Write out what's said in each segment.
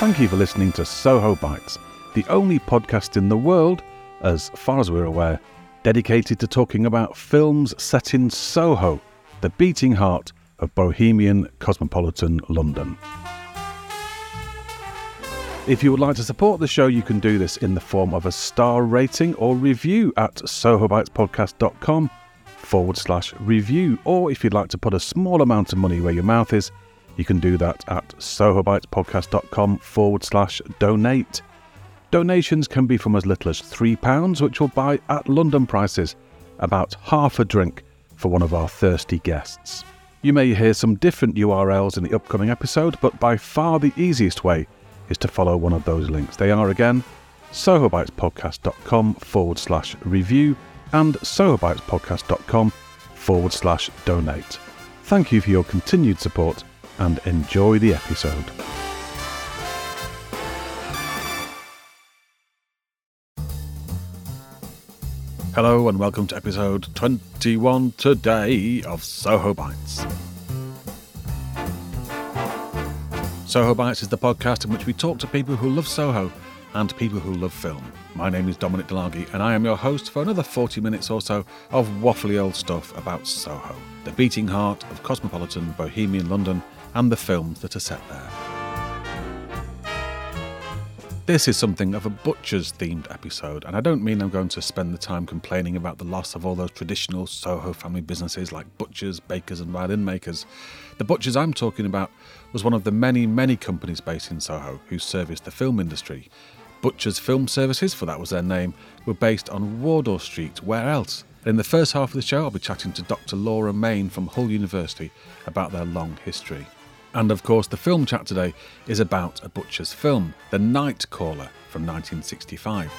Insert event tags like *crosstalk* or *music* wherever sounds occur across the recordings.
Thank you for listening to Soho Bites, the only podcast in the world, as far as we're aware, dedicated to talking about films set in Soho, the beating heart of bohemian cosmopolitan London. If you would like to support the show, you can do this in the form of a star rating or review at sohobitespodcast.com forward slash review. Or if you'd like to put a small amount of money where your mouth is, you can do that at sohobitespodcast.com forward slash donate. Donations can be from as little as £3, which will buy at London prices about half a drink for one of our thirsty guests. You may hear some different URLs in the upcoming episode, but by far the easiest way is to follow one of those links. They are again sohobitespodcast.com forward slash review and sohobitespodcast.com forward slash donate. Thank you for your continued support and enjoy the episode. Hello and welcome to episode 21 today of Soho Bites. Soho Bites is the podcast in which we talk to people who love Soho and people who love film. My name is Dominic DeLargy, and I am your host for another 40 minutes or so of waffly old stuff about Soho, the beating heart of cosmopolitan bohemian London, and the films that are set there. This is something of a butcher's themed episode, and I don't mean I'm going to spend the time complaining about the loss of all those traditional Soho family businesses like butchers, bakers, and violin makers. The butchers I'm talking about was one of the many, many companies based in Soho who serviced the film industry. Butchers Film Services, for that was their name, were based on Wardour Street. Where else? In the first half of the show, I'll be chatting to Dr. Laura Mayne from Hull University about their long history. And of course, the film chat today is about a butcher's film, The Night Caller from 1965.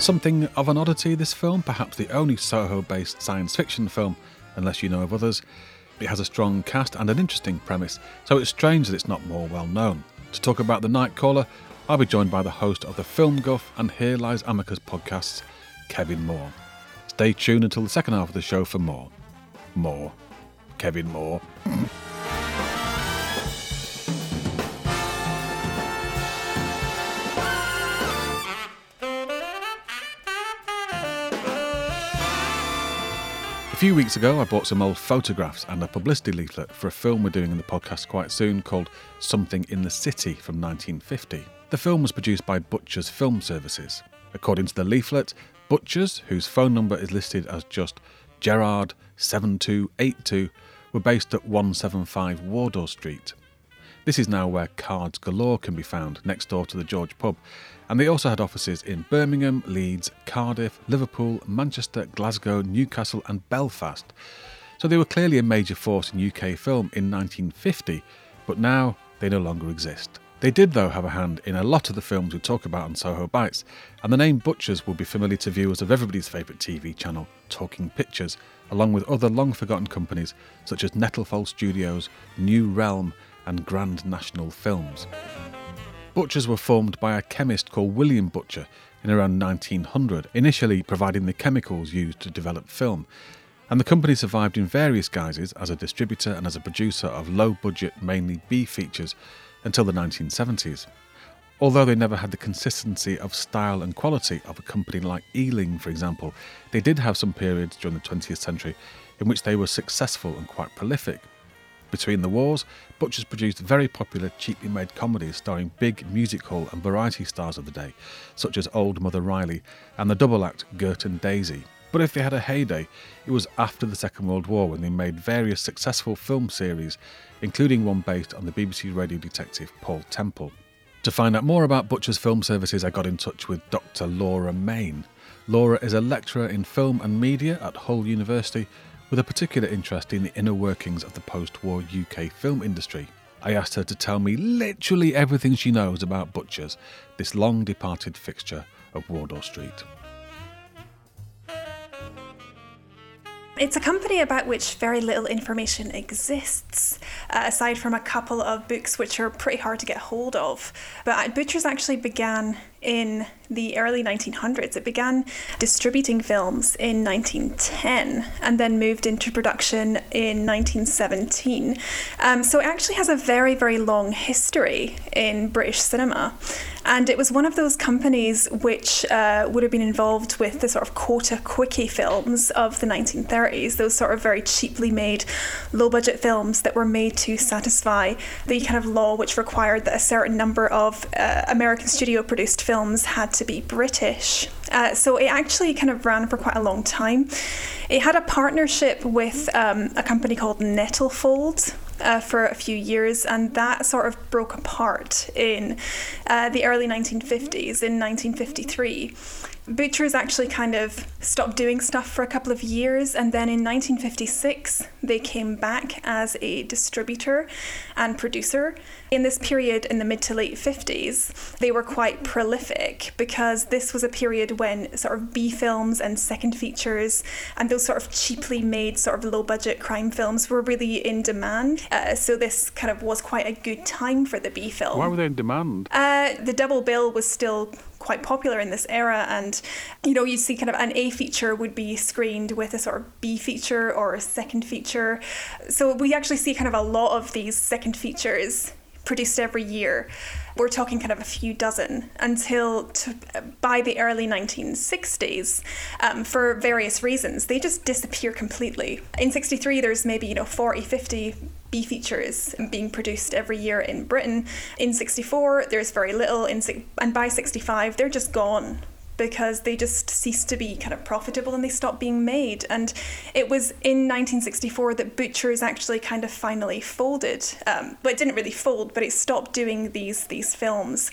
Something of an oddity, this film, perhaps the only Soho based science fiction film, unless you know of others. It has a strong cast and an interesting premise, so it's strange that it's not more well known. To talk about The Night Caller, I'll be joined by the host of the Film Guff and Here Lies Amicus podcasts, Kevin Moore. Stay tuned until the second half of the show for more. More. Kevin Moore. A few weeks ago, I bought some old photographs and a publicity leaflet for a film we're doing in the podcast quite soon called Something in the City from 1950. The film was produced by Butchers Film Services. According to the leaflet, Butchers, whose phone number is listed as just Gerrard7282, were based at 175 Wardour Street. This is now where Cards Galore can be found, next door to the George Pub, and they also had offices in Birmingham, Leeds, Cardiff, Liverpool, Manchester, Glasgow, Newcastle, and Belfast. So they were clearly a major force in UK film in 1950, but now they no longer exist. They did, though, have a hand in a lot of the films we talk about on Soho Bites, and the name Butchers will be familiar to viewers of everybody's favourite TV channel, Talking Pictures, along with other long forgotten companies such as Nettlefold Studios, New Realm, and Grand National Films. Butchers were formed by a chemist called William Butcher in around 1900, initially providing the chemicals used to develop film. And the company survived in various guises as a distributor and as a producer of low budget, mainly B features until the 1970s. Although they never had the consistency of style and quality of a company like Ealing, for example, they did have some periods during the 20th century in which they were successful and quite prolific. Between the wars, Butchers produced very popular, cheaply made comedies starring big music hall and variety stars of the day, such as Old Mother Riley and the double act Gert and Daisy. But if they had a heyday, it was after the Second World War when they made various successful film series, including one based on the BBC radio detective Paul Temple. To find out more about Butcher's Film Services, I got in touch with Dr. Laura Mayne. Laura is a lecturer in film and media at Hull University with a particular interest in the inner workings of the post war UK film industry. I asked her to tell me literally everything she knows about Butchers, this long departed fixture of Wardour Street. It's a company about which very little information exists, uh, aside from a couple of books which are pretty hard to get hold of. But Butchers actually began in the early 1900s. It began distributing films in 1910 and then moved into production in 1917. Um, so it actually has a very, very long history in British cinema. And it was one of those companies which uh, would have been involved with the sort of quota quickie films of the 1930s, those sort of very cheaply made, low budget films that were made to satisfy the kind of law which required that a certain number of uh, American studio produced films had to be British. Uh, so it actually kind of ran for quite a long time. It had a partnership with um, a company called Nettlefold, uh, for a few years, and that sort of broke apart in uh, the early 1950s, in 1953. Butchers actually kind of stopped doing stuff for a couple of years, and then in 1956 they came back as a distributor and producer. In this period, in the mid to late 50s, they were quite prolific because this was a period when sort of B films and second features and those sort of cheaply made, sort of low budget crime films were really in demand. Uh, so this kind of was quite a good time for the B film. Why were they in demand? Uh, the double bill was still quite popular in this era and you know you'd see kind of an A feature would be screened with a sort of B feature or a second feature. So we actually see kind of a lot of these second features produced every year. We're talking kind of a few dozen until to, by the early 1960s um, for various reasons. They just disappear completely. In 63 there's maybe you know 40 50 B features being produced every year in Britain. In 64, there's very little, in, and by 65, they're just gone because they just ceased to be kind of profitable and they stopped being made. And it was in 1964 that Butchers actually kind of finally folded. Um, but it didn't really fold, but it stopped doing these these films.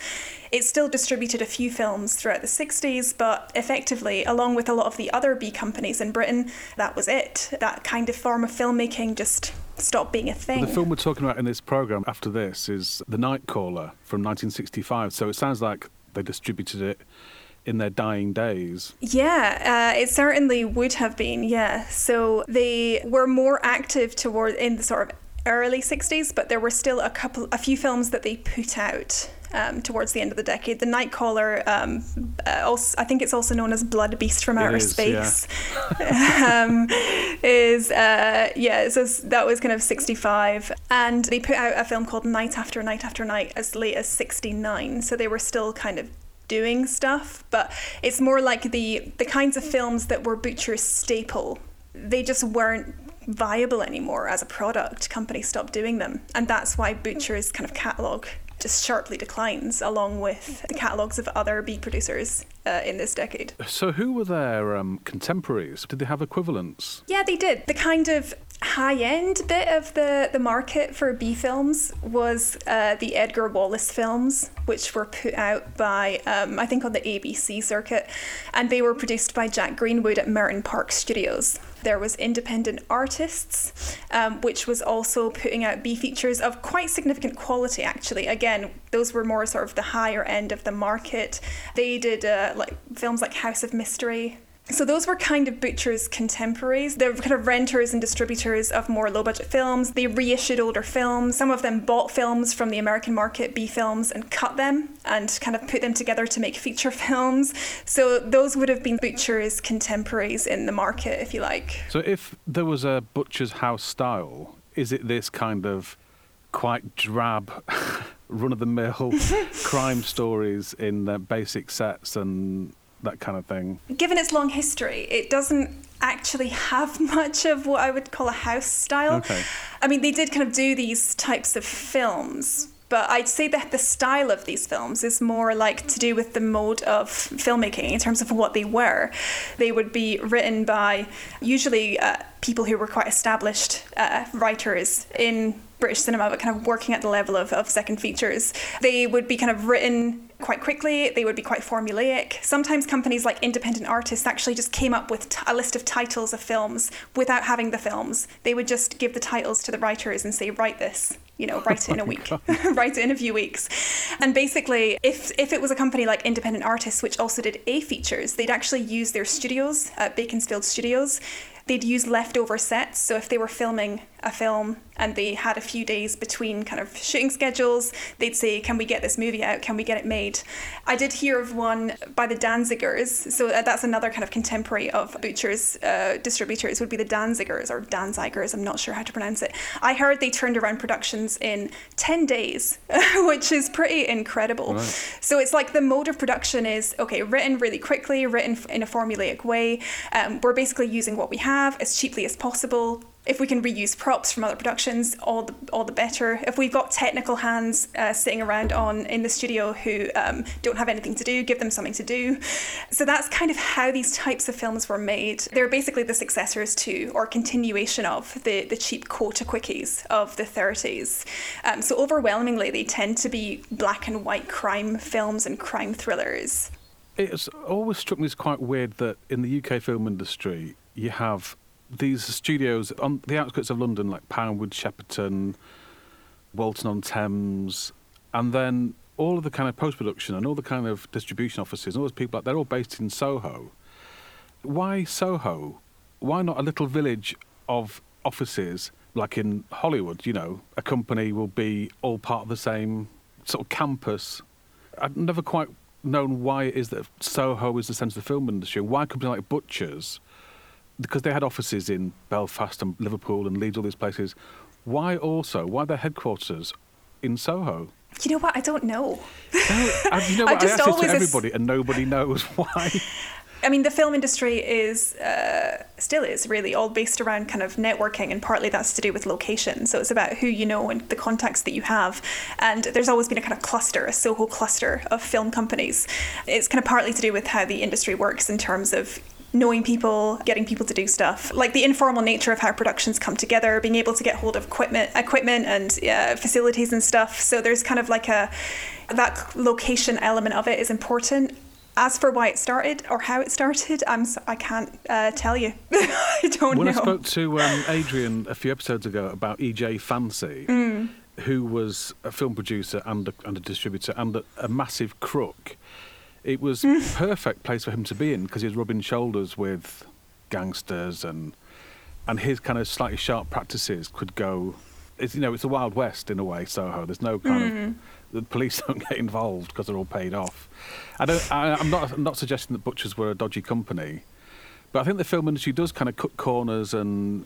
It still distributed a few films throughout the 60s, but effectively, along with a lot of the other B companies in Britain, that was it. That kind of form of filmmaking just stopped being a thing. Well, the film we're talking about in this program after this is The Night Caller from 1965. So it sounds like they distributed it in their dying days. Yeah, uh, it certainly would have been. Yeah, so they were more active toward in the sort of early 60s, but there were still a couple, a few films that they put out um, towards the end of the decade. The Nightcaller, um, uh, also, I think it's also known as Blood Beast from Outer is, Space, yeah. *laughs* um, is uh, yeah. So that was kind of '65, and they put out a film called Night After Night After Night as late as '69. So they were still kind of doing stuff, but it's more like the the kinds of films that were Butcher's staple. They just weren't viable anymore as a product. Companies stopped doing them, and that's why Butcher's kind of catalog just sharply declines along with the catalogues of other B producers uh, in this decade. So, who were their um, contemporaries? Did they have equivalents? Yeah, they did. The kind of high end bit of the, the market for B films was uh, the Edgar Wallace films, which were put out by, um, I think, on the ABC circuit, and they were produced by Jack Greenwood at Merton Park Studios. There was Independent Artists, um, which was also putting out B features of quite significant quality, actually. Again, those were more sort of the higher end of the market. They did uh, like films like House of Mystery, so those were kind of Butcher's contemporaries. They were kind of renters and distributors of more low budget films. They reissued older films. Some of them bought films from the American market, B films, and cut them and kind of put them together to make feature *laughs* films. So those would have been Butcher's contemporaries in the market, if you like. So if there was a Butcher's house style, is it this kind of quite drab, *laughs* run of the mill *laughs* crime stories in the basic sets and that kind of thing. Given its long history, it doesn't actually have *laughs* much of what I would call a house style. Okay. I mean, they did kind of do these types of films, but I'd say that the style of these films is more like to do with the mode of filmmaking in terms of what they were. They would be written by usually uh, people who were quite established uh, writers in British cinema, but kind of working at the level of, of second features. They would be kind of written quite quickly, they would be quite formulaic. Sometimes companies like independent artists actually just came up with t- a list of titles of films without having the films. They would just give the titles to the writers and say, write this. You know, write it in a *laughs* week, *laughs* write it in a few weeks. And basically, if if it was a company like Independent Artists, which also did A features, they'd actually use their studios, uh, Beaconsfield Studios, they'd use leftover sets. So if they were filming a film and they had a few days between kind of shooting schedules, they'd say, Can we get this movie out? Can we get it made? I did hear of one by the Danzigers. So uh, that's another kind of contemporary of Butcher's uh, distributors, would be the Danzigers or Danzigers. I'm not sure how to pronounce it. I heard they turned around productions in 10 days, *laughs* which is pretty incredible. Right. So it's like the mode of production is okay, written really quickly, written in a formulaic way. Um, we're basically using what we have as cheaply as possible if we can reuse props from other productions, all the all the better. If we've got technical hands uh, sitting around on in the studio who um, don't have anything to do, give them something to do. So that's kind of how these types of films were made. They're basically the successors to or continuation of the the cheap quota quickies of the 30s. Um, so overwhelmingly, they tend to be black and white crime films and crime thrillers. It's always struck me as quite weird that in the UK film industry you have these studios on the outskirts of London, like Pinewood, Shepperton, Walton on Thames, and then all of the kind of post production and all the kind of distribution offices, and all those people, like, they're all based in Soho. Why Soho? Why not a little village of offices like in Hollywood? You know, a company will be all part of the same sort of campus. I've never quite known why it is that Soho is the centre of the film industry. Why a company like Butchers because they had offices in Belfast and Liverpool and Leeds, all these places. Why also? Why their headquarters in Soho? You know what? I don't know. No, *laughs* I, you know what? I, just I asked to everybody, and nobody knows *laughs* why. I mean, the film industry is uh, still is really all based around kind of networking, and partly that's to do with location. So it's about who you know and the contacts that you have. And there's always been a kind of cluster, a Soho cluster of film companies. It's kind of partly to do with how the industry works in terms of knowing people, getting people to do stuff, like the informal nature of how productions come together, being able to get hold of equipment, equipment and uh, facilities and stuff. So there's kind of like a that location element of it is important. As for why it started or how it started, I'm I can't uh, tell you. *laughs* I don't when know. When I spoke to um, Adrian a few episodes ago about EJ Fancey, mm. who was a film producer and a, and a distributor and a, a massive crook it was *laughs* perfect place for him to be in because he was rubbing shoulders with gangsters and and his kind of slightly sharp practices could go. It's you know it's the wild west in a way. Soho. There's no kind mm. of the police *laughs* don't get involved because they're all paid off. I don't. I, I'm not. I'm not suggesting that butchers were a dodgy company, but I think the film industry does kind of cut corners and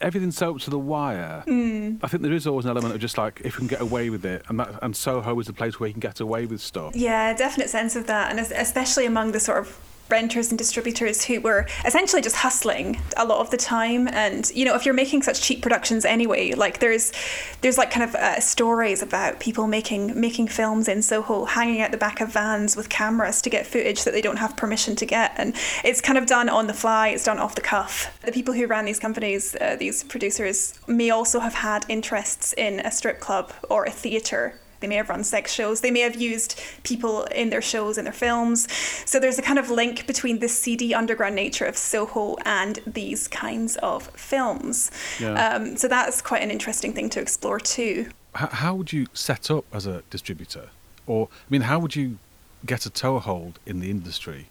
everything's so up to the wire. Mm. I think there is always an element of just like if we can get away with it, and that and Soho is the place where you can get away with stuff. Yeah, definite sense of that, and especially among the sort of renters and distributors who were essentially just hustling a lot of the time. And you know if you're making such cheap productions anyway like there's there's like kind of uh, stories about people making making films in Soho hanging out the back of vans with cameras to get footage that they don't have permission to get. And it's kind of done on the fly it's done off the cuff. The people who ran these companies uh, these producers may also have had interests in a strip club or a theatre they may have run sex shows. They may have used people in their shows, in their films. So there's a kind of link between the seedy underground nature of Soho and these kinds of films. Yeah. Um, so that's quite an interesting thing to explore too. How would you set up as a distributor? Or, I mean, how would you get a toehold in the industry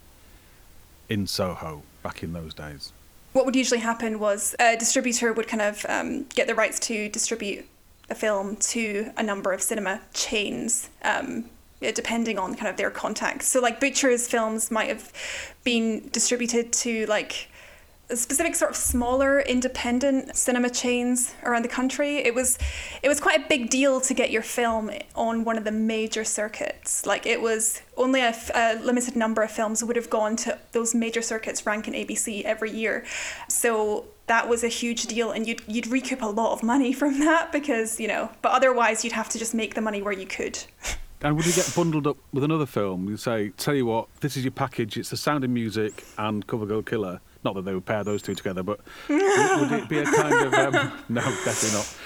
in Soho back in those days? What would usually happen was a distributor would kind of um, get the rights to distribute a film to a number of cinema chains. Um, depending on kind of their contacts. So like Butcher's films might have been distributed to like specific sort of smaller independent cinema chains around the country. It was it was quite a big deal to get your film on one of the major circuits. Like it was only a, a limited number of films would have gone to those major circuits, rank in ABC every year. So that was a huge deal and you'd, you'd recoup a lot of money from that because you know but otherwise you'd have to just make the money where you could. *laughs* And would you get bundled up with another film? You say tell you what this is your package. It's the sound of music and cover girl killer. Not that they would pair those two together but would, would, it be a kind of um, *laughs* no definitely not.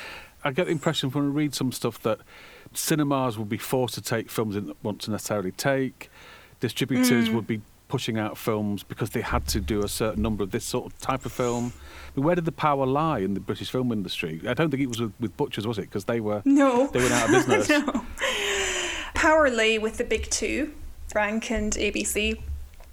I get the impression when i read some stuff that cinemas would be forced to take films they didn't want to necessarily take. Distributors mm. would be pushing out films because they had to do a certain number of this sort of type of film. Mean, where did the power lie in the British film industry? I don't think it was with, with Butchers, was it? Because they were no, they went out of *laughs* business. no. Power lay with the big two, Rank and ABC.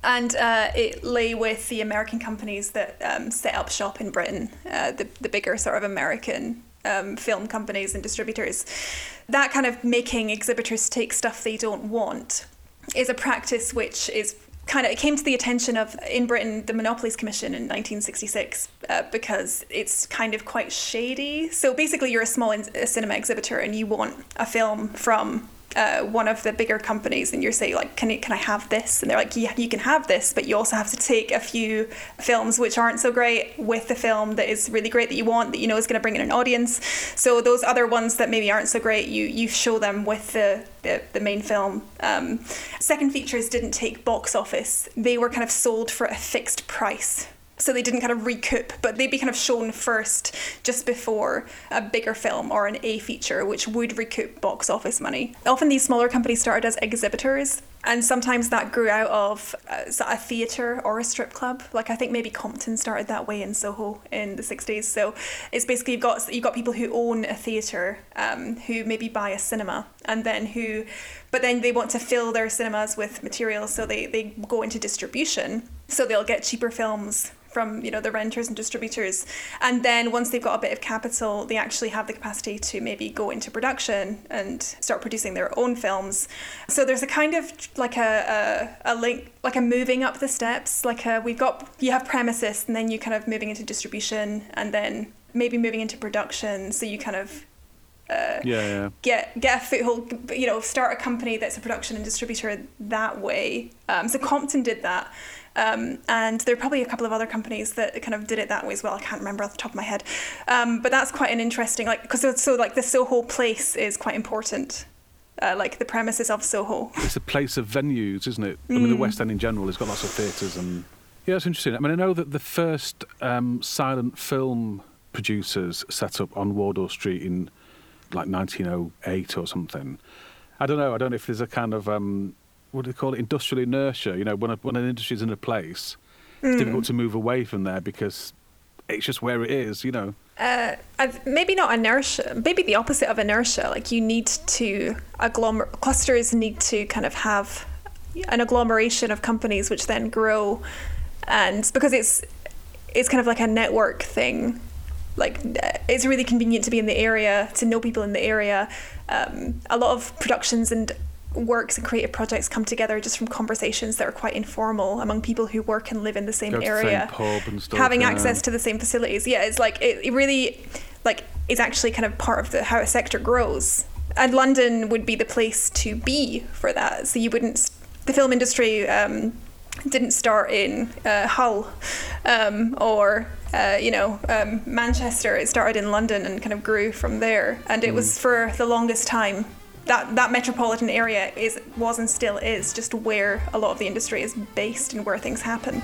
and uh, it lay with the American companies that um, set up shop in Britain, uh, the, the bigger sort of American um, film companies and distributors. That kind of making exhibitors take stuff they don't want is a practice which is kind of it came to the attention of in Britain the Monopolies Commission in 1966 uh, because it's kind of quite shady. So basically, you're a small in- a cinema exhibitor and you want a film from uh, one of the bigger companies and you're saying like can, can I have this? And they're like yeah you can have this but you also have to take a few films which aren't so great with the film that is really great that you want that you know is going to bring in an audience. So those other ones that maybe aren't so great you you show them with the the, the main film. Um, second features didn't take box office. They were kind of sold for a fixed price so they didn't kind of recoup, but they'd be kind of shown first just before a bigger film or an A feature, which would recoup box office money. Often these smaller companies started as exhibitors, and sometimes that grew out of uh, a theatre or a strip club. Like I think maybe Compton started that way in Soho in the 60s. So it's basically you've got you've got people who own a theatre, um, who maybe buy a cinema, and then who, but then they want to fill their cinemas with materials, so they they go into distribution. So they'll get cheaper films from you know the renters and distributors and then once they've got a bit of capital they actually have the capacity to maybe go into production and start producing their own films so there's a kind of like a, a, a link like a moving up the steps like a, we've got you have premises and then you kind of moving into distribution and then maybe moving into production so you kind of uh, yeah, yeah. get get a foothold, you know, start a company that's a production and distributor that way. Um, so Compton did that, um, and there are probably a couple of other companies that kind of did it that way as well. I can't remember off the top of my head. Um, but that's quite an interesting, like, because so, so, like, the Soho place is quite important. Uh, like the premises of Soho. *laughs* It's a place of venues, isn't it? I mean, the mm. West End in general has got lots of theatres and. Yeah, it's interesting. I mean, I know that the first um, silent film producers set up on Wardour Street in like 1908 or something. I don't know. I don't know if there's a kind of um, what do they call it? Industrial inertia. You know, when a, when an industry is in a place, it's mm. difficult to move away from there because it's just where it is. You know. Uh, maybe not inertia. Maybe the opposite of inertia. Like you need to agglomer clusters need to kind of have an agglomeration of companies which then grow, and because it's it's kind of like a network thing. Like it's really convenient to be in the area to know people in the area. Um, a lot of productions and works and creative projects come together just from conversations that are quite informal among people who work and live in the same area the stuff, having yeah. access to the same facilities yeah it's like it, it really like is actually kind of part of the how a sector grows and london would be the place to be for that so you wouldn't the film industry um, didn't start in uh, Hull um, or uh, you know um, Manchester. It started in London and kind of grew from there. And it mm. was for the longest time that that metropolitan area is was and still is just where a lot of the industry is based and where things happen.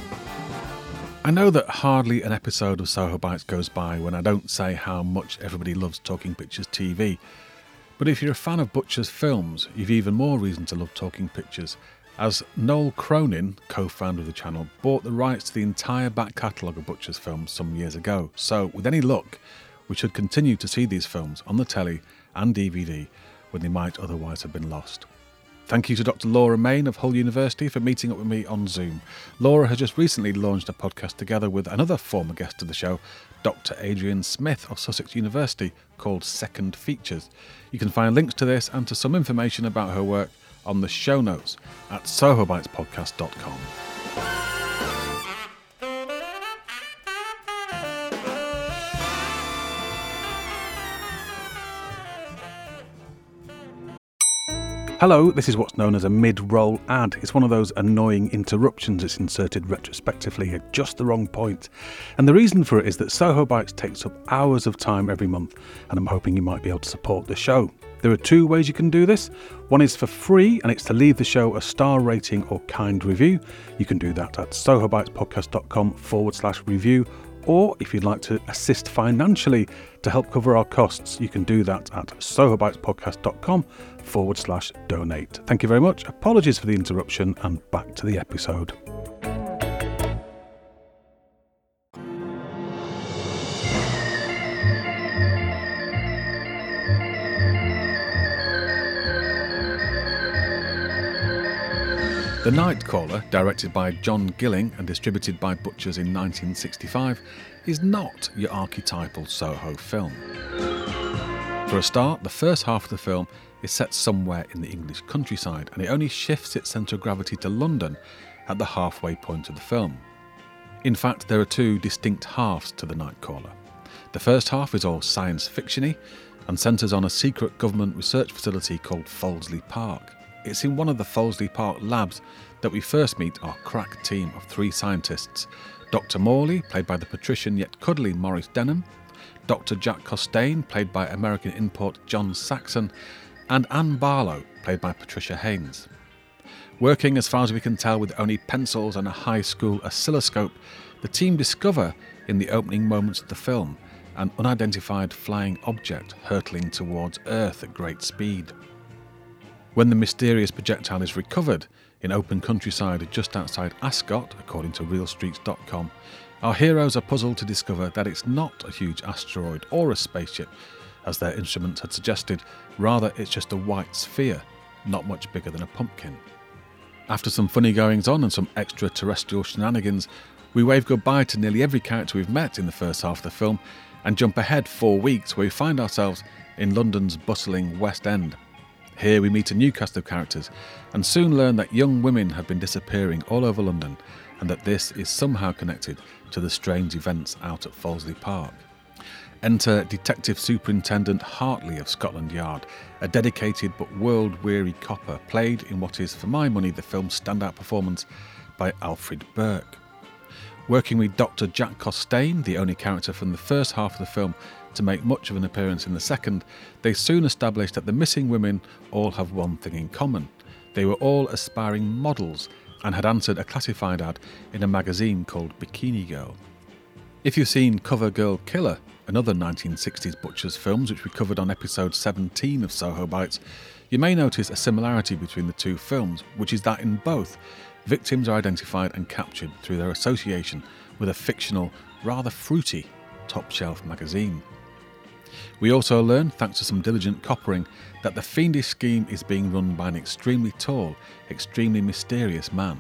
I know that hardly an episode of Soho Bites goes by when I don't say how much everybody loves Talking Pictures TV. But if you're a fan of Butcher's films, you've even more reason to love Talking Pictures, as Noel Cronin, co founder of the channel, bought the rights to the entire back catalogue of Butcher's films some years ago. So, with any luck, we should continue to see these films on the telly and DVD when they might otherwise have been lost. Thank you to Dr. Laura Mayne of Hull University for meeting up with me on Zoom. Laura has just recently launched a podcast together with another former guest of the show, Dr. Adrian Smith of Sussex University, called Second Features. You can find links to this and to some information about her work on the show notes at sohobitespodcast.com. Hello, this is what's known as a mid roll ad. It's one of those annoying interruptions that's inserted retrospectively at just the wrong point. And the reason for it is that Soho Bites takes up hours of time every month, and I'm hoping you might be able to support the show. There are two ways you can do this. One is for free, and it's to leave the show a star rating or kind review. You can do that at sohobitespodcast.com forward slash review or if you'd like to assist financially to help cover our costs, you can do that at sohobitespodcast.com forward slash donate. Thank you very much. Apologies for the interruption and back to the episode. The Night Caller, directed by John Gilling and distributed by Butchers in 1965, is not your archetypal Soho film. For a start, the first half of the film is set somewhere in the English countryside and it only shifts its centre of gravity to London at the halfway point of the film. In fact, there are two distinct halves to The Night Caller. The first half is all science fictiony and centres on a secret government research facility called Fouldesley Park. It's in one of the Fouldesley Park labs that we first meet our crack team of three scientists Dr. Morley, played by the patrician yet cuddly Maurice Denham, Dr. Jack Costain, played by American import John Saxon, and Anne Barlow, played by Patricia Haines. Working, as far as we can tell, with only pencils and a high school oscilloscope, the team discover, in the opening moments of the film, an unidentified flying object hurtling towards Earth at great speed. When the mysterious projectile is recovered in open countryside just outside Ascot, according to ReelStreets.com, our heroes are puzzled to discover that it's not a huge asteroid or a spaceship, as their instruments had suggested, rather, it's just a white sphere, not much bigger than a pumpkin. After some funny goings on and some extraterrestrial shenanigans, we wave goodbye to nearly every character we've met in the first half of the film and jump ahead four weeks where we find ourselves in London's bustling West End. Here we meet a new cast of characters and soon learn that young women have been disappearing all over London and that this is somehow connected to the strange events out at Fouldesley Park. Enter Detective Superintendent Hartley of Scotland Yard, a dedicated but world weary copper, played in what is, for my money, the film's standout performance by Alfred Burke. Working with Dr. Jack Costain, the only character from the first half of the film to make much of an appearance in the second, they soon established that the missing women all have one thing in common. They were all aspiring models and had answered a classified ad in a magazine called Bikini Girl. If you've seen Cover Girl Killer, another 1960s Butcher's films which we covered on episode 17 of Soho Bites, you may notice a similarity between the two films, which is that in both, victims are identified and captured through their association with a fictional, rather fruity, top shelf magazine. We also learn, thanks to some diligent coppering, that the fiendish scheme is being run by an extremely tall, extremely mysterious man.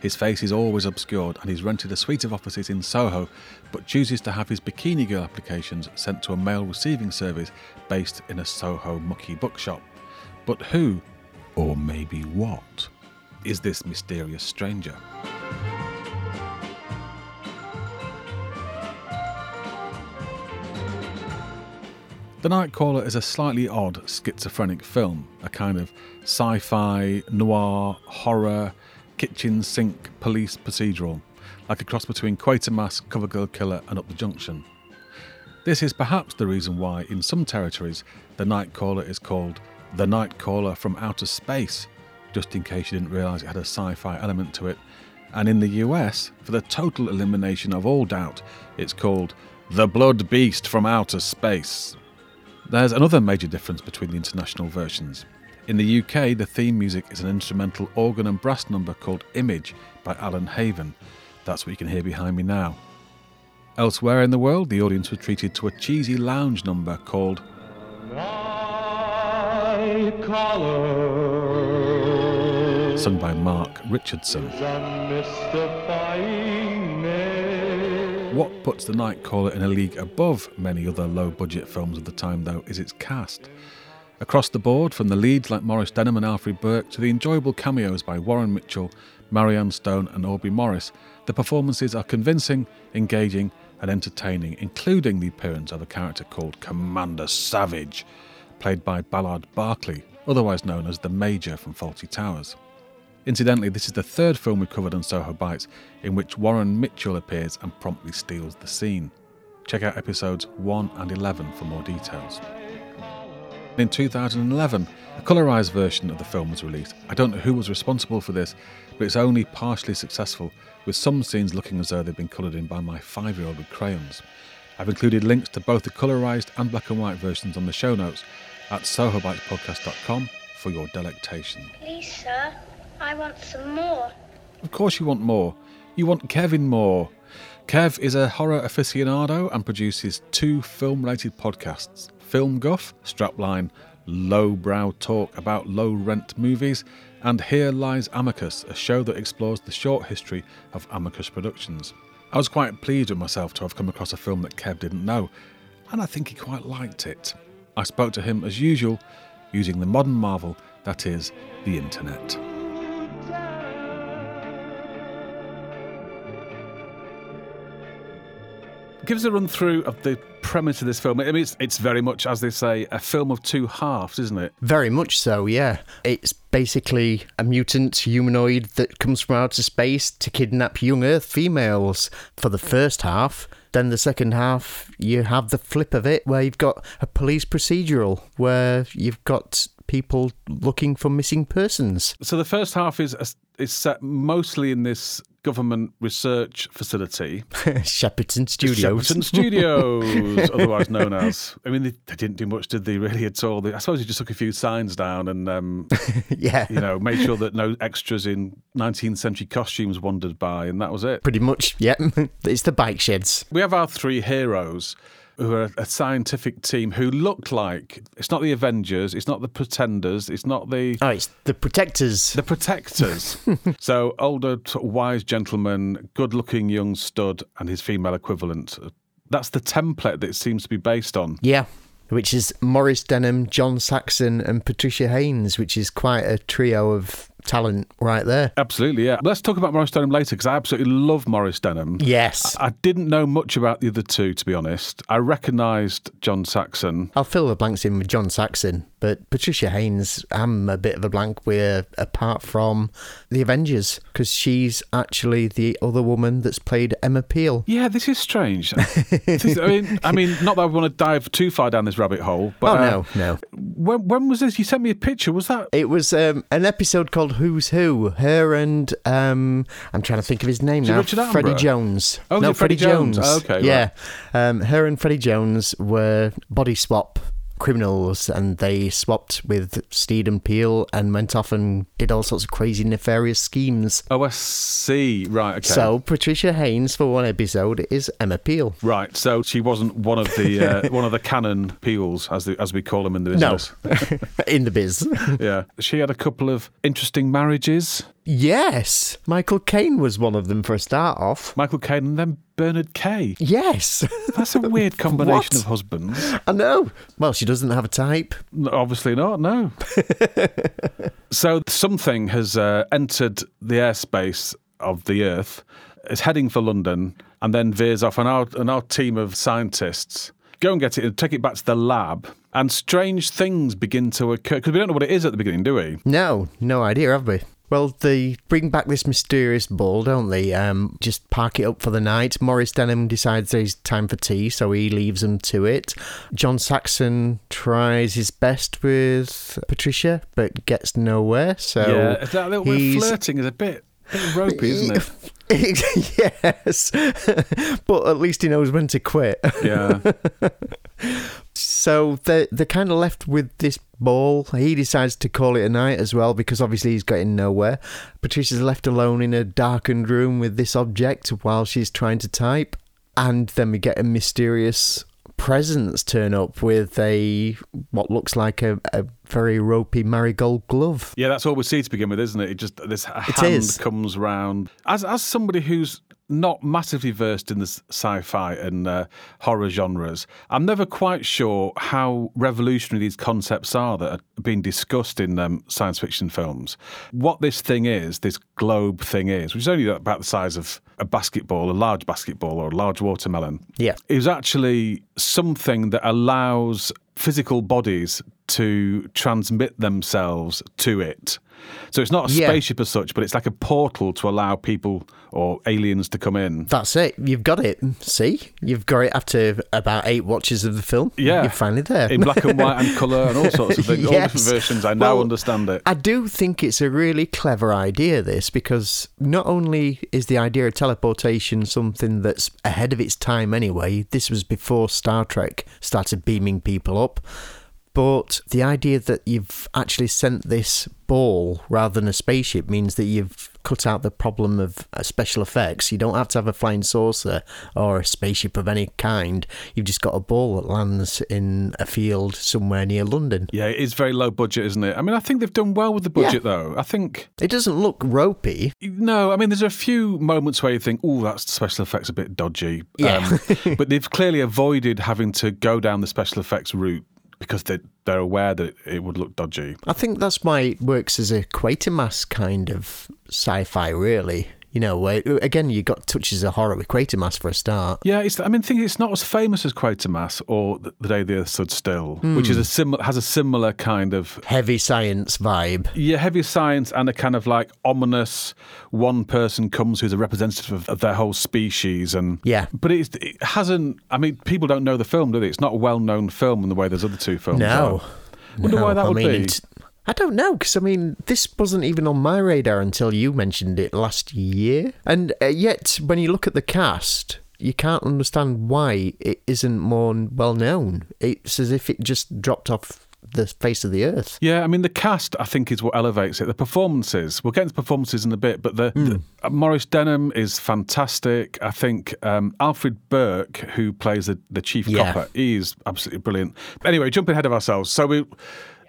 His face is always obscured and he's rented a suite of offices in Soho, but chooses to have his Bikini Girl applications sent to a mail receiving service based in a Soho mucky bookshop. But who, or maybe what, is this mysterious stranger? The Nightcaller is a slightly odd schizophrenic film, a kind of sci fi, noir, horror, kitchen sink police procedural, like a cross between Quatermass, Covergirl Killer, and Up the Junction. This is perhaps the reason why, in some territories, the Nightcaller is called The Nightcaller from Outer Space, just in case you didn't realise it had a sci fi element to it. And in the US, for the total elimination of all doubt, it's called The Blood Beast from Outer Space. There's another major difference between the international versions. In the UK, the theme music is an instrumental organ and brass number called Image by Alan Haven. That's what you can hear behind me now. Elsewhere in the world, the audience was treated to a cheesy lounge number called sung by Mark Richardson. What puts The Nightcaller in a league above many other low budget films of the time, though, is its cast. Across the board, from the leads like Maurice Denham and Alfred Burke to the enjoyable cameos by Warren Mitchell, Marianne Stone, and Aubrey Morris, the performances are convincing, engaging, and entertaining, including the appearance of a character called Commander Savage, played by Ballard Berkeley, otherwise known as the Major from Fawlty Towers. Incidentally, this is the third film we've covered on Soho Bites in which Warren Mitchell appears and promptly steals the scene. Check out episodes 1 and 11 for more details. In 2011, a colorised version of the film was released. I don't know who was responsible for this, but it's only partially successful, with some scenes looking as though they've been coloured in by my five year old with crayons. I've included links to both the colorised and black and white versions on the show notes at sohobitespodcast.com for your delectation. Please, sir. I want some more. Of course, you want more. You want Kevin more. Kev is a horror aficionado and produces two film related podcasts Film Guff, Strapline, lowbrow talk about low rent movies, and Here Lies Amicus, a show that explores the short history of Amicus Productions. I was quite pleased with myself to have come across a film that Kev didn't know, and I think he quite liked it. I spoke to him as usual, using the modern marvel that is the internet. Give us a run through of the premise of this film. I mean, it's, it's very much, as they say, a film of two halves, isn't it? Very much so, yeah. It's basically a mutant humanoid that comes from outer space to kidnap young Earth females for the first half. Then the second half, you have the flip of it where you've got a police procedural where you've got people looking for missing persons. So the first half is is set mostly in this government research facility, *laughs* Shepperton Studios. Shepperton Studios, *laughs* otherwise known as. I mean, they, they, didn't do much, did they? Really, at all? They, I suppose they just took a few signs down and, um, *laughs* yeah, you know, made sure that no extras in 19th century costumes wandered by, and that was it. Pretty much, yeah. it's the bike sheds. We have our three heroes who are a scientific team who look like it's not the Avengers, it's not the Pretenders, it's not the oh, it's the Protectors. The Protectors. *laughs* so older, wise gentleman, good-looking young stud, and his female equivalent. That's the template that it seems to be based on. Yeah. Which is Maurice Denham, John Saxon, and Patricia Haines, which is quite a trio of talent right there. Absolutely, yeah. Let's talk about Maurice Denham later because I absolutely love Maurice Denham. Yes. I, I didn't know much about the other two, to be honest. I recognised John Saxon. I'll fill the blanks in with John Saxon, but Patricia Haines, I'm a bit of a blank with, apart from the Avengers, because she's actually the other woman that's played Emma Peel. Yeah, this is strange. this is, I mean, I mean, not that I want to dive too far down this rabbit hole, but oh no, uh, no. When, when was this? You sent me a picture. Was that? It was um, an episode called Who's Who. Her and um, I'm trying to think of his name now. Freddie Jones. Oh, no, Freddie Jones. Jones. Oh, okay, yeah. Right. Um, her and Freddie Jones were body swap criminals and they swapped with Steed and Peel and went off and did all sorts of crazy nefarious schemes. Oh, I see. Right, okay. So Patricia Haines for one episode is Emma Peel. Right, so she wasn't one of the uh, *laughs* one of the canon Peels as the, as we call them in the business. No, *laughs* in the biz. *laughs* yeah, she had a couple of interesting marriages. Yes, Michael Caine was one of them for a start off. Michael Caine and then Bernard Kay. Yes. That's a weird *laughs* combination of husbands. I know. Well, she doesn't have a type. No, obviously not, no. *laughs* so something has uh, entered the airspace of the Earth, is heading for London, and then veers off, and our, and our team of scientists go and get it and take it back to the lab. And strange things begin to occur because we don't know what it is at the beginning, do we? No, no idea, have we? Well, they bring back this mysterious ball, don't they? Um, just park it up for the night. Maurice Denham decides it's time for tea, so he leaves them to it. John Saxon tries his best with Patricia, but gets nowhere. So yeah, that little bit flirting is a bit, bit ropey, isn't it? *laughs* yes, *laughs* but at least he knows when to quit. Yeah. *laughs* so they're, they're kind of left with this ball. He decides to call it a night as well because obviously he's getting nowhere. Patricia's left alone in a darkened room with this object while she's trying to type. And then we get a mysterious presence turn up with a what looks like a, a very ropey marigold glove. Yeah, that's all we see to begin with, isn't it? It just this hand comes round. As as somebody who's not massively versed in the sci-fi and uh, horror genres. I'm never quite sure how revolutionary these concepts are that are being discussed in um, science fiction films. What this thing is, this globe thing is, which is only about the size of a basketball, a large basketball or a large watermelon. Yeah, is actually something that allows physical bodies to transmit themselves to it. So it's not a yeah. spaceship as such, but it's like a portal to allow people or aliens to come in. That's it. You've got it. See, you've got it after about eight watches of the film. Yeah, you're finally there in black and white and colour and all *laughs* sorts of things. yes. All different versions. I now well, understand it. I do think it's a really clever idea. This because not only is the idea of teleportation something that's ahead of its time anyway. This was before Star Trek started beaming people up But the idea that you've actually sent this ball rather than a spaceship means that you've cut out the problem of uh, special effects. You don't have to have a flying saucer or a spaceship of any kind. You've just got a ball that lands in a field somewhere near London. Yeah, it is very low budget, isn't it? I mean, I think they've done well with the budget, though. I think. It doesn't look ropey. No, I mean, there's a few moments where you think, oh, that special effects a bit dodgy. Yeah. Um, but they've clearly avoided having to go down the special effects route because they, they're aware that it would look dodgy. I think that's why it works as a Quatermass kind of sci-fi, really. You know, where, again, you got touches of horror with Quatermass for a start. Yeah, it's, I mean, think it's not as famous as Quatermass or The Day the Earth Stood Still, which is a hmm. similar has a similar kind of Heavy science vibe. yeah heavy science and a kind of like ominous one person comes who's a representative of, of their whole species and Yeah. but it's, it hasn't. I mean, people don't know the film, do they? It's not a well known film in the way those other two films. No. are. Wonder why that I would mean, be. I don't know because I mean this wasn't even on my radar until you mentioned it last year, and uh, yet when you look at the cast, you can't understand why it isn't more well known. It's as if it just dropped off the face of the earth. Yeah, I mean the cast I think is what elevates it. The performances. We'll get into performances in a bit, but the, the- uh, Maurice Denham is fantastic. I think um, Alfred Burke, who plays the, the chief Yeah. copper, he's absolutely brilliant. Anyway, jumping ahead of ourselves. So we,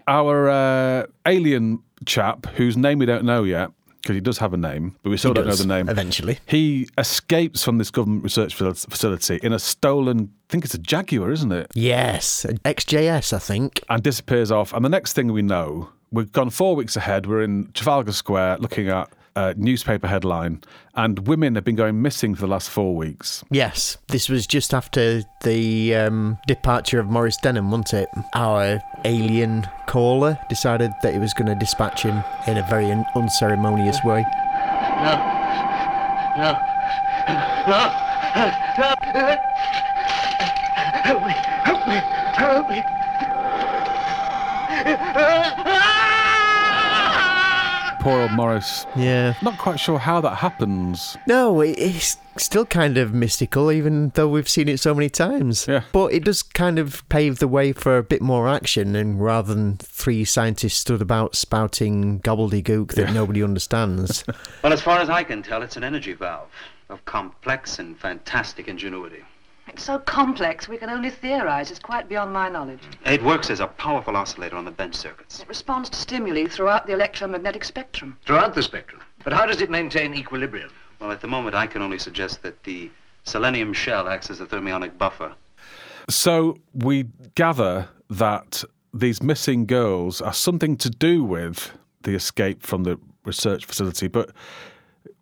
our uh, alien chap, whose name we don't know yet. Because he does have a name, but we still He don't know the name. eventually. he escapes from this government research facility in a stolen, I think it's a Jaguar, isn't it? Yes, XJS, I think. and disappears off. And the next thing we know, we've gone four weeks ahead. We're in Trafalgar Square looking at a newspaper headline, and women have been going missing for the last four weeks. Yes, this was just after the um, departure of Maurice Denham, wasn't it? Our alien caller decided that he was going to dispatch him in a very un- unceremonious way. No. No. No. No. Help me. Help me. Help me. Poor old Maurice. Yeah. Not quite sure how that happens. No, it's still kind of mystical, even though we've seen it so many times. Yeah. But it does kind of pave the way for a bit more action, and rather than three scientists stood about spouting gobbledygook that nobody understands. *laughs* Well, as far as I can tell, it's an energy valve of complex and fantastic ingenuity. It's so complex we can only theorize. It's quite beyond my knowledge. It works as a powerful oscillator on the bench circuits. It responds to stimuli throughout the electromagnetic spectrum. Throughout the spectrum. But how does it maintain equilibrium? Well, at the moment, I can only suggest that the selenium shell acts as a thermionic buffer. So we gather that these missing girls are something to do with the escape from the research facility, but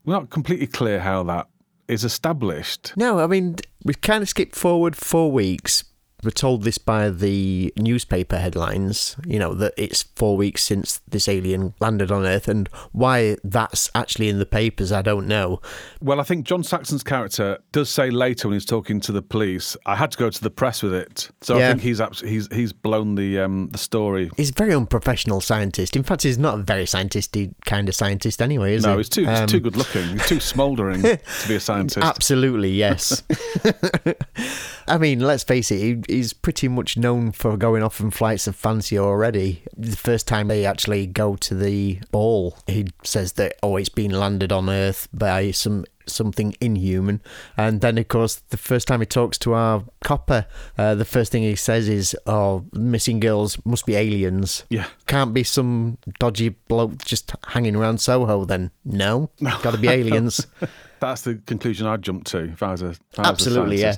we're not completely clear how that is established. No, I mean, we've kind of skipped forward four weeks. We're told this by the newspaper headlines, you know, that it's four weeks since this alien landed on Earth, and why that's actually in the papers, I don't know. Well, I think John Saxon's character does say later when he's talking to the police, "I had to go to the press with it." So I think he's abs- he's he's blown the um, the story. He's a very unprofessional scientist. In fact, he's not a very scientisty kind of scientist anyway, is he? No, he's too he's Um, too good looking. He's too smouldering *laughs* to be a scientist. Absolutely, yes. *laughs* *laughs* I mean, let's face it, he, he's pretty much known for going off on flights of fancy already. The first time they actually go to the ball, he says that, oh, it's been landed on Earth by some something inhuman. And then, of course, the first time he talks to our copper, uh, the first thing he says is, oh, missing girls must be aliens. Yeah. Can't be some dodgy bloke just hanging around Soho then. No, got to be aliens. *laughs* That's the conclusion I'd jump to if I was a if I was a Absolutely, yeah.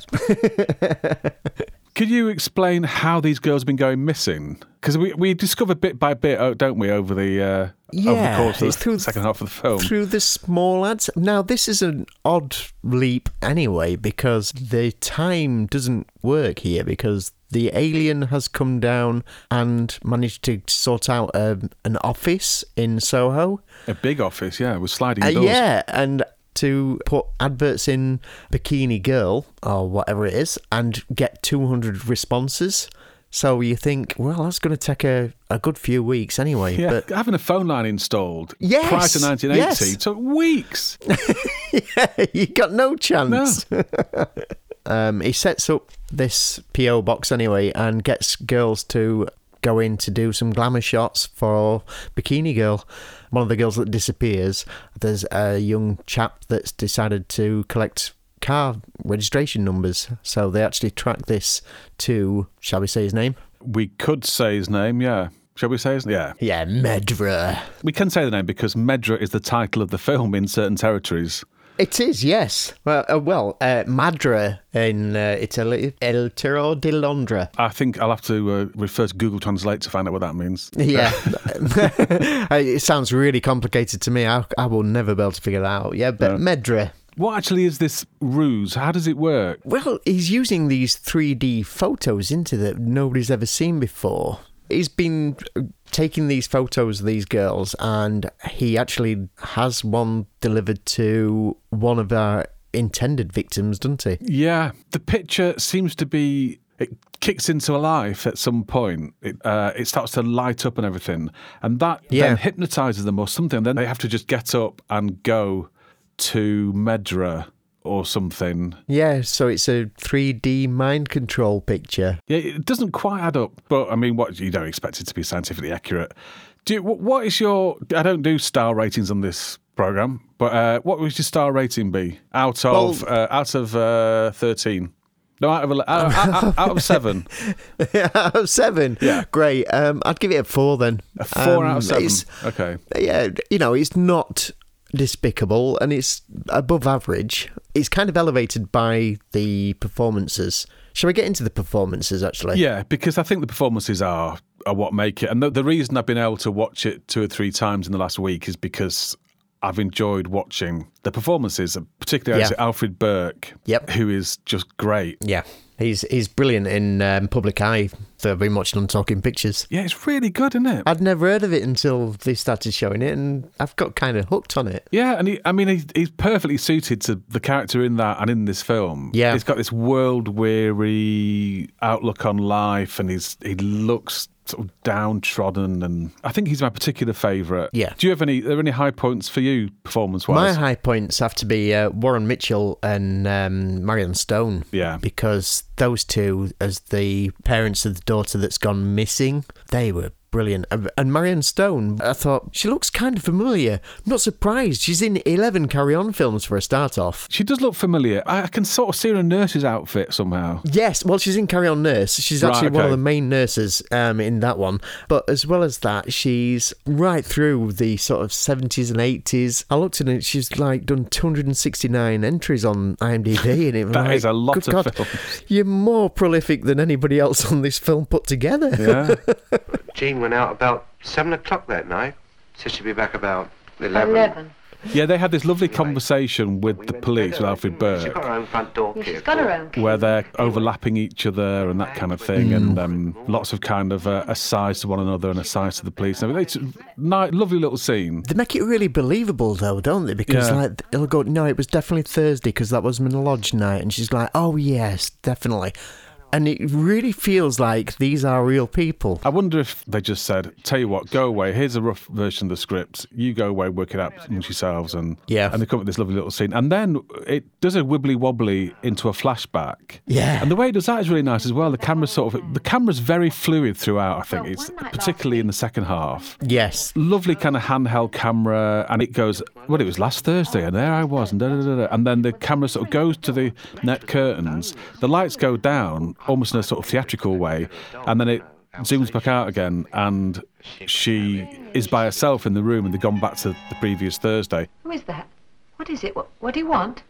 *laughs* Could you explain how these girls have been going missing? Because we, we discover bit by bit, oh, don't we, over the uh, over the course of the through- second half of the film. through the small ads. Now, this is an odd leap anyway because the time doesn't work here because the alien has come down and managed to sort out um an office in Soho. A big office, yeah, with sliding Uh, doors. yeah, and to put adverts in Bikini Girl or whatever it is and get 200 responses. So you think, well, that's going to take a, a good few weeks anyway. Yeah, But having a phone line installed Yes, prior to 1980 yes. took weeks. *laughs* yeah, you got no chance. *laughs* um, he sets up this PO box anyway and gets girls to go in to do some glamour shots for Bikini Girl. One of the girls that disappears, there's a young chap that's decided to collect car registration numbers. So they actually track this to, shall we say his name? We could say his name, yeah. Shall we say his name? Yeah. Yeah, Medra. We can say the name because Medra is the title of the film in certain territories. It is, yes. Well, uh, well uh, Madra in uh, Italy, El Tiro di Londra. I think I'll have to uh, refer to Google Translate to find out what that means. Yeah. *laughs* *laughs* it sounds really complicated to me. I, I will never be able to figure that out. Yeah, but Medra. What actually is this ruse? How does it work? Well, he's using these 3D photos into that nobody's ever seen before. He's been taking these photos of these girls, and he actually has one delivered to one of our intended victims, doesn't he? Yeah, the picture seems to be. It kicks into life at some point. It, uh, it starts to light up and everything, and that Yeah. then hypnotizes them or something. Then they have to just get up and go to Medra or something. Yeah, so it's a 3D mind control picture. Yeah, it doesn't quite add up, but I mean, what you don't expect it to be scientifically accurate. Do you, what is your? I don't do star ratings on this program, but uh, what would your star rating be out of uh, out of uh, thirteen? No, out of *laughs* out, out, out of seven. *laughs* out of seven. Yeah. Great. Um, I'd give it a four then. A four out Um, of seven. it's- Okay. yeah, you know, it's not despicable and it's above average. It's kind of elevated by the performances. Shall we get into the performances actually? Yeah, because I think the performances are are what make it, and the, the reason I've been able to watch it two or three times in the last week is because I've enjoyed watching the performances, particularly Yeah. Alfred Burke, Yep. who is just great. Yeah. He's he's brilliant in um, Public Eye that I've been watching on Talking Pictures. Yeah, it's really good, isn't it? I'd never heard of it until they started showing it, and I've got kind of hooked on it. Yeah, and he, I mean, he, he's perfectly suited to the character in that and in this film. Yeah. he's got this world weary outlook on life, and he's he looks sort of downtrodden, and I think he's my particular favourite. Yeah. Do you have any? Are there any high points for you performance wise? My high points have to be uh, Warren Mitchell and um, Marianne Stone. Yeah. Because those two, as the parents of the daughter that's gone missing, they were brilliant. And- Marianne Stone, I thought, she looks kind of familiar. I'm not surprised. She's in 11 Carry On films for a start off. She does look familiar. I, can sort of see her in a nurse's outfit somehow. Yes, well, she's in Carry On Nurse. She's Right, actually one of the main nurses um, in that one. But as well as that, she's right through the sort of 70s and 80s. I looked at it, she's like done 269 entries on IMDb. *laughs* And it was That like, is a lot of God, films. You're more prolific than anybody else on this film put together. Yeah. *laughs* Jean went out about seven o'clock that night. Said she'd be back about eleven. Eleven. yeah, they had this lovely conversation with the police, with Alfred She's Burke. got her own front door Yeah, key. she's of got her own. key. where they're overlapping each other and that kind of thing, and um, lots of kind of uh, asides to one another and asides to the police. and everything. It's a lovely little scene. They make it really believable, though, don't they? Because Yeah. like they'll go, no, it was definitely Thursday because that was my lodge night, and she's like, oh yes, definitely, and it really feels like these are real people. I wonder if they just said, "Tell you what, go away. Here's a rough version of the script. You go away, work it out amongst yourselves." And Yeah. and they come up with this lovely little scene, and then it does a wibbly wobbly into a flashback. Yeah. and the way it does that is really nice as well. The camera's sort of the camera's very fluid throughout. I think it's one night last particularly in the second half. Yes, lovely kind of handheld camera, and it goes. Well, it was last Thursday, and there I was, and da, da, da, da. and then the camera sort of goes to the net curtains. The lights go down, almost in a sort of theatrical way, and then it zooms back out again, and she is by herself in the room, and they've gone back to the previous Thursday. Who is that? What is it? What, what do you want?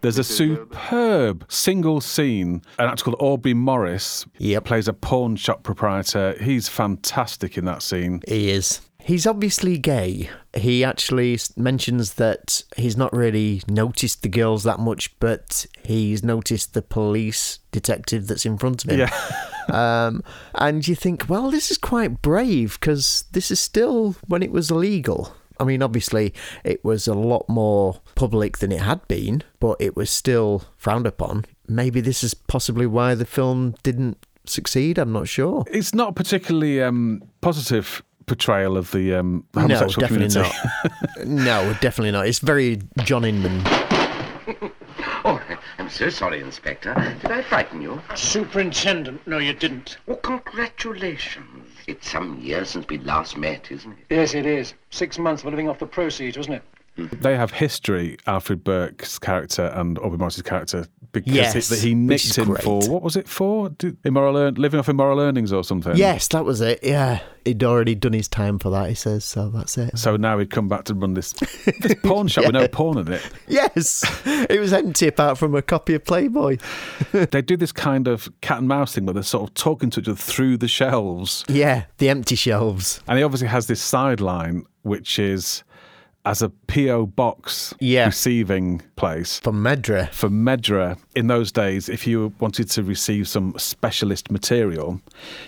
There's a superb single scene. An actor called Aubrey Morris Yep. plays a pawn shop proprietor. He's fantastic in that scene. he is. He's obviously gay. He actually mentions that he's not really noticed the girls that much, but he's noticed the police detective that's in front of him. Yeah. *laughs* Um, and you think, well, this is quite brave because this is still when it was illegal. I mean, obviously, it was a lot more public than it had been, but it was still frowned upon. Maybe this is possibly why the film didn't succeed. I'm not sure. It's not particularly um, positive portrayal of the um, No, definitely community. not. no, *laughs* definitely not. It's very John Inman. Oh, I'm so sorry, Inspector. Did I frighten you? Superintendent, no, you didn't. Oh, congratulations. It's some years since we last met, isn't it? Yes, it is. Six months for living off the proceeds, wasn't it? Mm-hmm. They have history, Alfred Burke's character and Aubrey Morris's character, because Yes, he, that he nicked him great. for what was it for? Did, immoral earn, living off immoral earnings or something. Yes, that was it. Yeah, he'd already done his time for that. He says so. That's it. So now he'd come back to run this, *laughs* this porn shop with no porn in it. Yes, *laughs* it was empty apart from a copy of Playboy. *laughs* They do this kind of cat and mouse thing where they're sort of talking to each other through the shelves. Yeah, the empty shelves. And he obviously has this sideline, which is as a PO box Yeah. receiving place For Medra. for Medra. In those days, if you wanted to receive some specialist material,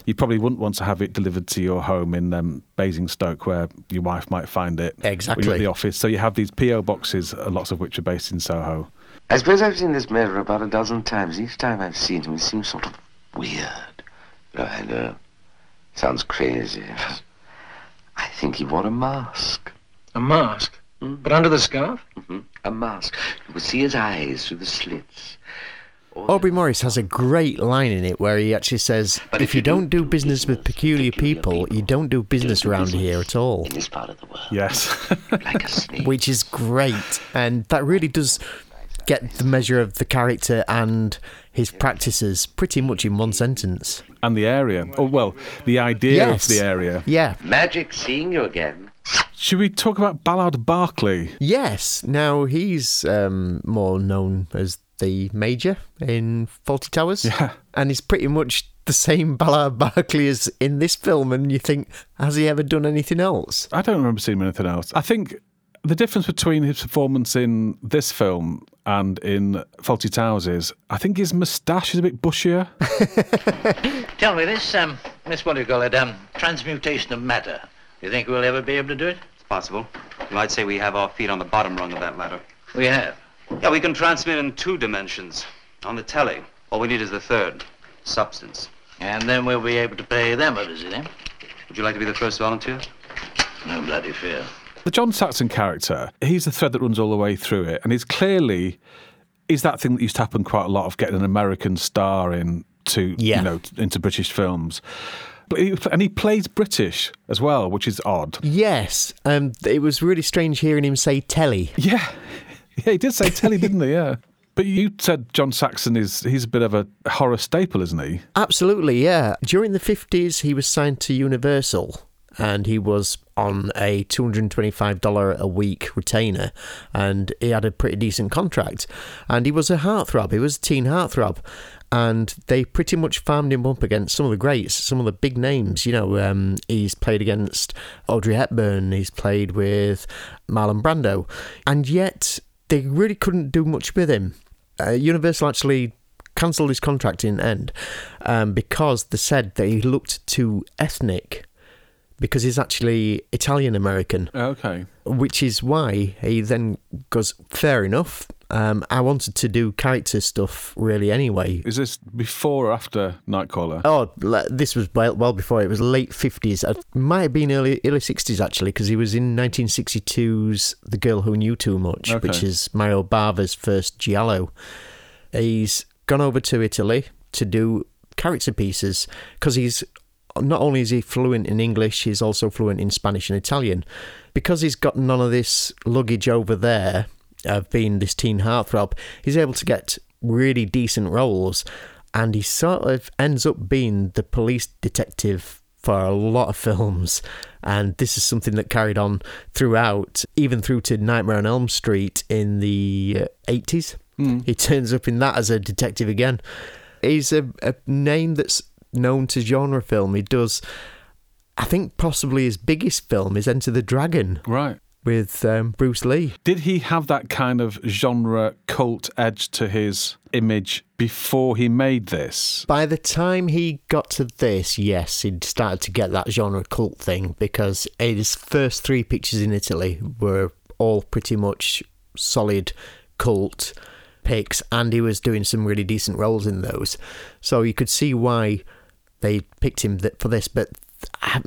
you probably wouldn't want to have it delivered to your home in um, Basingstoke, where your wife might find it. Or you're Exactly. at the office. So you have these PO boxes, uh, lots of which are based in Soho. I suppose I've seen this mirror about a dozen times. Each time I've seen him, he seems sort of weird. No, I know. Sounds crazy. *laughs* I think he wore a mask. A mask? But under the scarf? hmm A mask. You could see his eyes through the slits. Aubrey Morris has a great line in it where he actually says, But if you don't do business with peculiar people, you don't do business around here at all. In this part of the world. Yes. *laughs* Like a snake. Which is great. And that really does get the measure of the character and his practices pretty much in one sentence. and the area. Oh, well, the idea Yes. of the area. Yeah. Magic seeing you again. Should we talk about Ballard Berkeley? Yes. Now he's um, more known as the Major in Fawlty Towers. Yeah. And he's pretty much the same Ballard Berkeley as in this film. And you think, has he ever done anything else? I don't remember seeing anything else. I think the difference between his performance in this film and in Fawlty Towers is I think his moustache is a bit bushier. *laughs* Tell me this, um, this what do you call it, um, transmutation of matter. You think we'll ever be able to do it? It's possible. You might say we have our feet on the bottom rung of that ladder. We have. Yeah, we can transmit in two dimensions. On the telly. All we need is the third. Substance. And then we'll be able to pay them a visit, eh? Would you like to be the first volunteer? No bloody fear. The John Saxon character, he's the thread that runs all the way through it, and it's clearly is that thing that used to happen quite a lot of getting an American star in to Yeah. you know into British films. And he plays British as well, which is odd. Yes. Um, it was really strange hearing him say telly. Yeah, *laughs* yeah, he did say telly, *laughs* didn't he? Yeah. But you said John Saxon is he's a bit of a horror staple, isn't he? Absolutely, yeah. During the 50s, he was signed to Universal and he was on a $225 a week retainer and he had a pretty decent contract. And he was a heartthrob, he was a teen heartthrob. And they pretty much farmed him up against some of the greats, some of the big names. You know, um, he's played against Audrey Hepburn, he's played with Marlon Brando. And yet, they really couldn't do much with him. Uh, Universal actually cancelled his contract in the end um, because they said that he looked too ethnic because he's actually Italian American, Okay. which is why he then goes, fair enough. Um, I wanted to do character stuff really anyway. Is this before or after Nightcaller? Oh, this was well, well before. It was late 50s. It might have been early, early 60s, actually, because he was in 1962's The Girl Who Knew Too Much, Okay. which is Mario Bava's first Giallo. He's gone over to Italy to do character pieces because he's not only is he fluent in English, he's also fluent in Spanish and Italian. Because he's got none of this luggage over there of being this teen heartthrob, he's able to get really decent roles, and he sort of ends up being the police detective for a lot of *laughs* films. And this is something that carried on throughout, even through to Nightmare on Elm Street in the uh, 80s. He turns up in that as a detective again. He's a, a name that's known to genre film. He does, I think, possibly his biggest film is Enter the Dragon Right. with um, Bruce Lee. Did he have that kind of genre cult edge to his image before he made this? By the time he got to this, yes, he'd started to get that genre cult thing because his first three pictures in Italy were all pretty much solid cult picks, and he was doing some really decent roles in those. So you could see why they picked him for this, but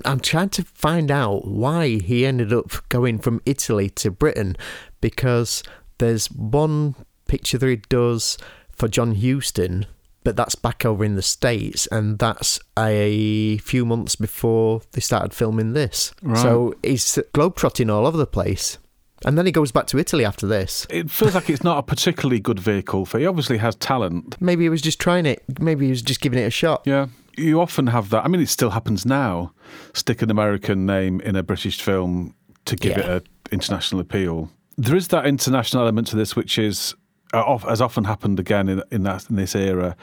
I'm, trying to find out why he ended up going from Italy to Britain because there's one picture that he does for John Huston but that's back over in the States, and that's a few months before they started filming this. Right. So he's globetrotting all over the place. And then he goes back to Italy after this. It feels like it's not a particularly good vehicle for. He obviously has talent. Maybe he was just trying it. Maybe he was just giving it a shot. Yeah. You often have that. I mean, it still happens now. Stick an American name in a British film to give Yeah. it an international appeal. There is that international element to this, which is uh, has often happened again in in, that, in this era.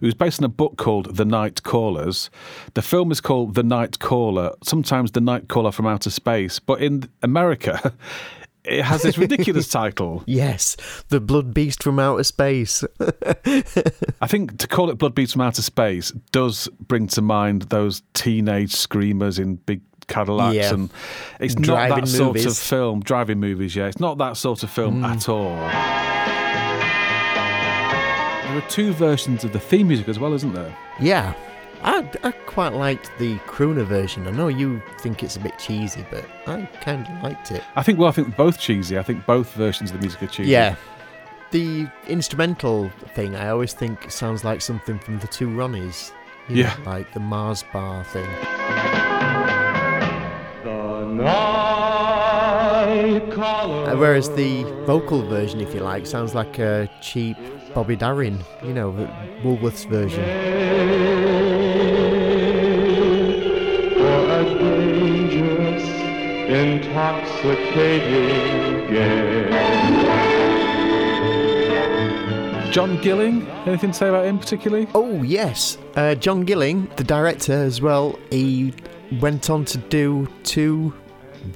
It was based on a book called The Night Callers. The film is called The Night Caller, sometimes The Night Caller from Outer Space, but in America, *laughs* it has this ridiculous *laughs* title. Yes, the blood beast from outer space. *laughs* I think to call it Blood Beast from Outer Space does bring to mind those teenage screamers in big Cadillacs, Yeah. and it's Driving not that sort of film. Driving movies, yeah, it's not that sort of film Mm. at all. There are two versions of the theme music as well, isn't there? yeah, I, I quite liked the crooner version. I know you think it's a bit cheesy, but I kind of liked it. I think. Well, I think both cheesy. I think both versions of the music are cheesy. Yeah. The instrumental thing, I always think sounds like something from the two Ronnies. You know, Yeah. like the Mars bar thing. Uh, whereas the vocal version, if you like, sounds like a cheap Bobby Darin, you know, Woolworths version. Intoxicating game. John Gilling. Anything to say about him particularly? Oh yes, uh, John Gilling, the director as well. He went on to do two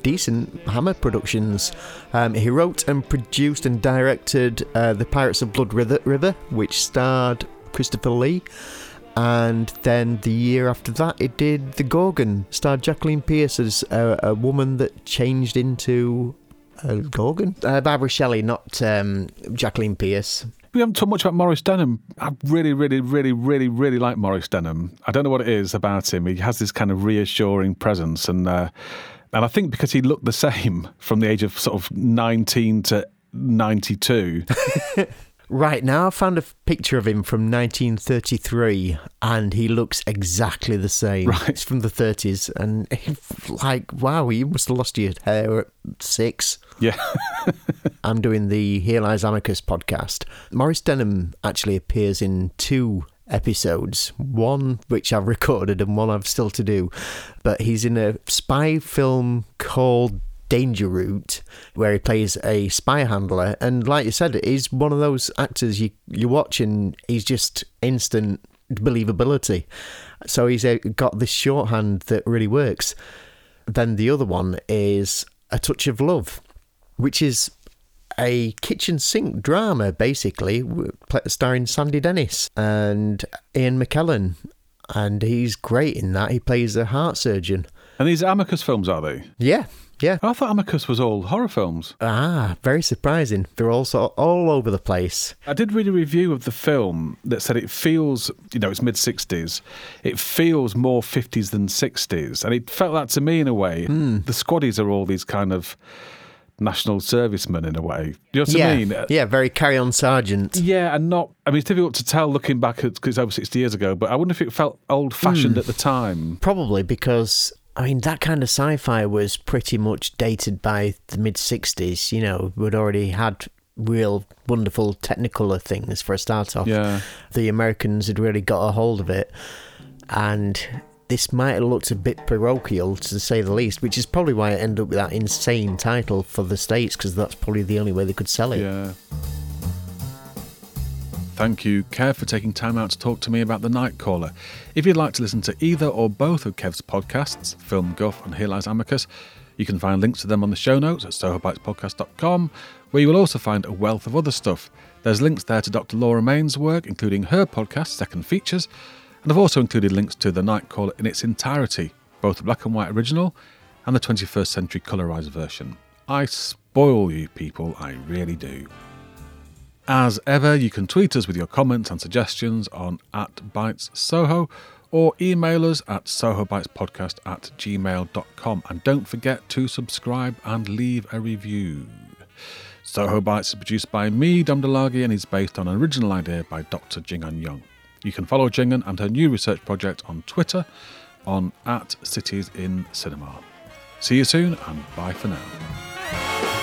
decent Hammer productions. Um, he wrote and produced and directed uh, the Pirates of Blood River, River, which starred Christopher Lee. And then the year after that, it did The Gorgon, starred Jacqueline Pearce as a, a woman that changed into a Gorgon. Uh, Barbara Shelley, not um, Jacqueline Pearce. We haven't talked much about Maurice Denham. I really, really, really, really, really like Maurice Denham. I don't know what it is about him. He has this kind of reassuring presence, and uh, and I think because he looked the *laughs* same from the age of sort of nineteen to ninety-two. *laughs* Right now, I found a picture of him from 1933, and he looks exactly the same. Right. It's from the 30s, and like, wow, you must have lost your hair at six. yeah, *laughs* I'm doing the Here Lies Amicus podcast. Maurice Denham actually appears in two episodes, one which I've recorded and one I've still to do. But he's in a spy film called Danger Route, where he plays a spy handler. And like you said, he's one of those actors you, you watch and he's just instant believability. So he's uh, got this shorthand that really works. Then the other one is A Touch of Love, which is a kitchen sink drama, basically, starring Sandy Dennis and Ian McKellen. And he's great in that. He plays a heart surgeon. and these Amicus films are they? Yeah, yeah. I thought Amicus was all horror films. Ah, very surprising. They're also all over the place. I did read a review of the film that said it feels, you know, it's mid 60s. It feels more 50s than 60s. And it felt that to me in a way. The squaddies are all these kind of national servicemen in a way. You know what yeah, I mean? yeah, very carry on sergeant. Yeah, and not. I mean, it's difficult to tell looking back because it's over 60 years ago, but I wonder if it felt old fashioned at the time. Probably because I mean that kind of sci-fi was pretty much dated by the mid '60s. You know, we'd already had real wonderful Technicolor things for a start off. Yeah. the Americans had really got a hold of it, and this might have looked a bit parochial to say the least, which is probably why it ended up with that insane title for the states because that's probably the only way they could sell it. Yeah. Thank you, Kev, for taking time out to talk to me about The Night Caller. If you'd like to listen to either or both of Kev's podcasts, Film Guff and Here Lies Amicus, you can find links to them on the show notes at sohobitespodcast.com, where you will also find a wealth of other stuff. There's links there to Dr. Laura Mayne's work, including her podcast, Second Features, and I've also included links to The Night Caller in its entirety, both the black and white original and the 21st century colorized version. I spoil you people, I really do. As ever, you can tweet us with your comments and suggestions on at Bites Soho or email us at sohobitespodcast at gmail.com. And don't forget to subscribe and leave a review. Soho Bites is produced by me, Dom DeLargy, and is based on an original idea by Dr. Jing An Young. You can follow Jingan and her new research project on Twitter on at Cities in Cinema. See you soon and bye for now.